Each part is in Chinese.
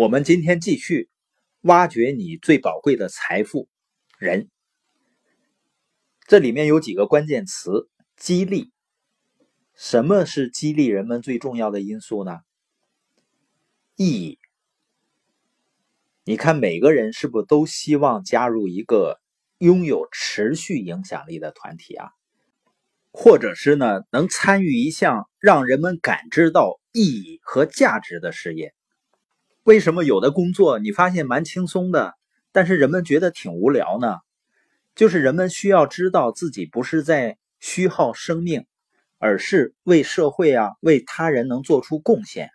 我们今天继续挖掘你最宝贵的财富——人。这里面有几个关键词：激励。什么是激励人们最重要的因素呢？意义。你看，每个人是不是都希望加入一个拥有持续影响力的团体啊？或者是呢，能参与一项让人们感知到意义和价值的事业？为什么有的工作你发现蛮轻松的，但是人们觉得挺无聊呢？就是人们需要知道自己不是在虚耗生命，而是为社会啊、为他人能做出贡献。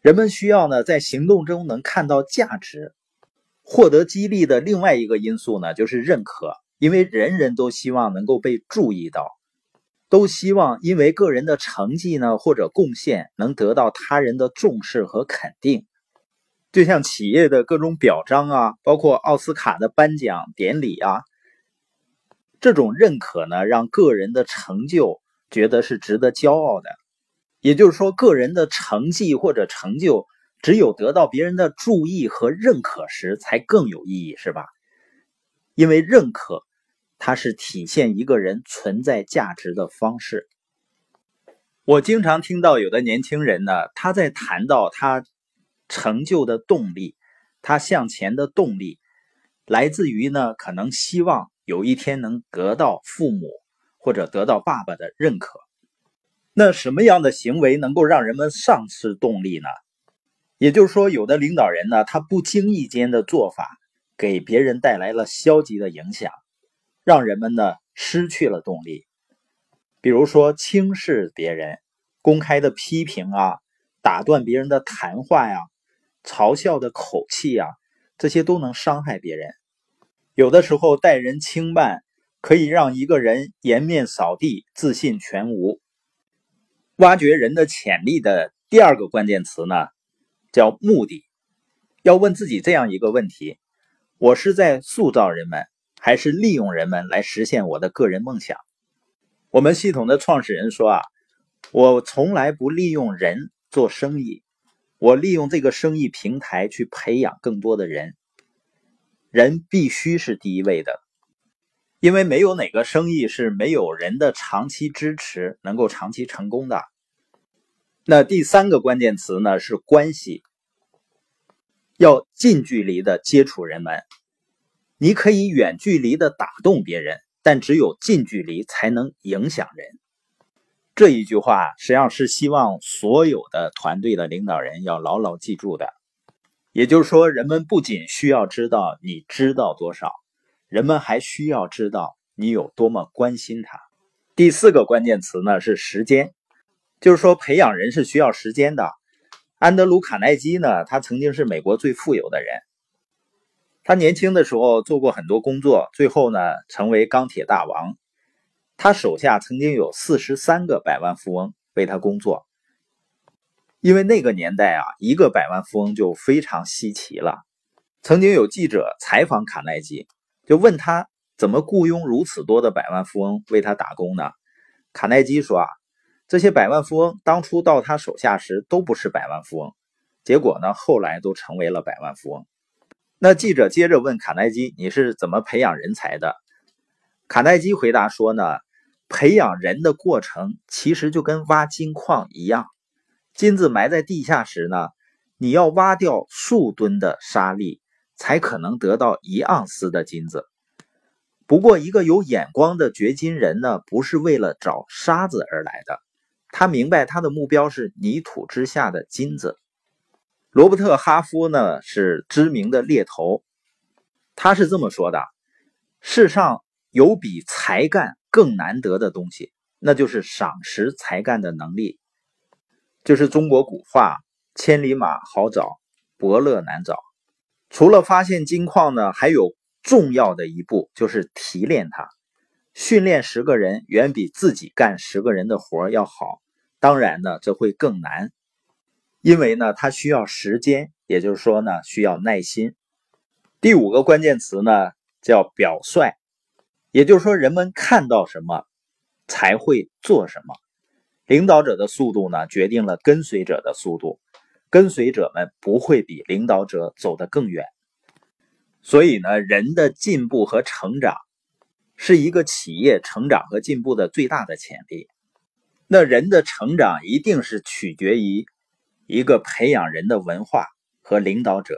人们需要呢，在行动中能看到价值。获得激励的另外一个因素呢，就是认可，因为人人都希望能够被注意到，都希望因为个人的成绩呢或者贡献能得到他人的重视和肯定。就像企业的各种表彰啊，包括奥斯卡的颁奖典礼啊，这种认可呢，让个人的成就觉得是值得骄傲的。也就是说，个人的成绩或者成就，只有得到别人的注意和认可时，才更有意义，是吧？因为认可，它是体现一个人存在价值的方式。我经常听到有的年轻人呢，他在谈到他。成就的动力，他向前的动力，来自于呢，可能希望有一天能得到父母或者得到爸爸的认可。那什么样的行为能够让人们丧失动力呢？也就是说，有的领导人呢，他不经意间的做法，给别人带来了消极的影响，让人们呢失去了动力。比如说轻视别人，公开的批评啊，打断别人的谈话呀。嘲笑的口气呀，这些都能伤害别人。有的时候待人轻慢，可以让一个人颜面扫地、自信全无。挖掘人的潜力的第二个关键词呢，叫目的。要问自己这样一个问题：我是在塑造人们，还是利用人们来实现我的个人梦想？我们系统的创始人说啊，我从来不利用人做生意。我利用这个生意平台去培养更多的人，人必须是第一位的，因为没有哪个生意是没有人的长期支持能够长期成功的。那第三个关键词呢是关系，要近距离的接触人们，你可以远距离的打动别人，但只有近距离才能影响人。这一句话实际上是希望所有的团队的领导人要牢牢记住的。也就是说，人们不仅需要知道你知道多少，人们还需要知道你有多么关心他。第四个关键词呢是时间，就是说培养人是需要时间的。安德鲁·卡耐基呢，他曾经是美国最富有的人，他年轻的时候做过很多工作，最后呢成为钢铁大王。他手下曾经有四十三个百万富翁为他工作，因为那个年代啊，一个百万富翁就非常稀奇了。曾经有记者采访卡耐基，就问他怎么雇佣如此多的百万富翁为他打工呢？卡耐基说啊，这些百万富翁当初到他手下时都不是百万富翁，结果呢，后来都成为了百万富翁。那记者接着问卡耐基，你是怎么培养人才的？卡耐基回答说呢。培养人的过程其实就跟挖金矿一样，金子埋在地下时呢，你要挖掉数吨的沙粒，才可能得到一盎司的金子。不过，一个有眼光的掘金人呢，不是为了找沙子而来的，他明白他的目标是泥土之下的金子。罗伯特·哈夫呢是知名的猎头，他是这么说的：世上有比才干。更难得的东西，那就是赏识才干的能力。就是中国古话“千里马好找，伯乐难找”。除了发现金矿呢，还有重要的一步就是提炼它。训练十个人远比自己干十个人的活要好。当然呢，这会更难，因为呢，它需要时间，也就是说呢，需要耐心。第五个关键词呢，叫表率。也就是说，人们看到什么，才会做什么。领导者的速度呢，决定了跟随者的速度。跟随者们不会比领导者走得更远。所以呢，人的进步和成长是一个企业成长和进步的最大的潜力。那人的成长一定是取决于一个培养人的文化和领导者。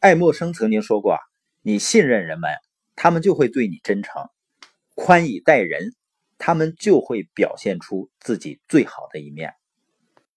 爱默生曾经说过：“，你信任人们，他们就会对你真诚；宽以待人，他们就会表现出自己最好的一面。”